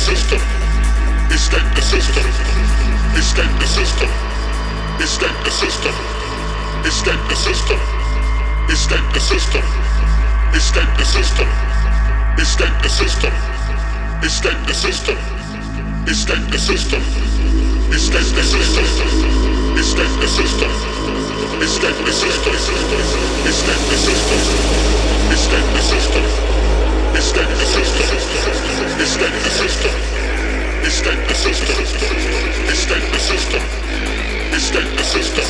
system. Escape the system. Escape the system. Escape the system. Escape the system. Escape the system. Escape the system. Escape the system. Escape the system. Escape the system. Escape the system. Escape the system. Escape the system. Escape the system. Escape the system. Escape the system. Escape the system. Escape the system. Escape the system. Escape the system.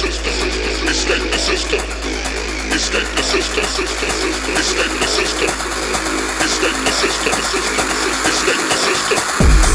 Escape the system. Escape the system. Escape the system.